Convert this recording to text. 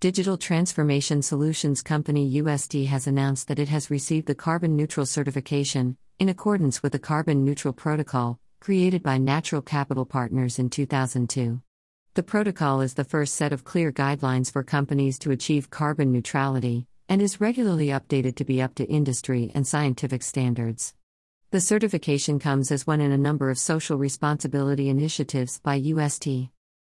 Digital transformation solutions company UST has announced that it has received the carbon neutral certification, in accordance with the Carbon Neutral Protocol, created by Natural Capital Partners in 2002. The protocol is the first set of clear guidelines for companies to achieve carbon neutrality, and is regularly updated to be up to industry and scientific standards. The certification comes as one in a number of social responsibility initiatives by UST.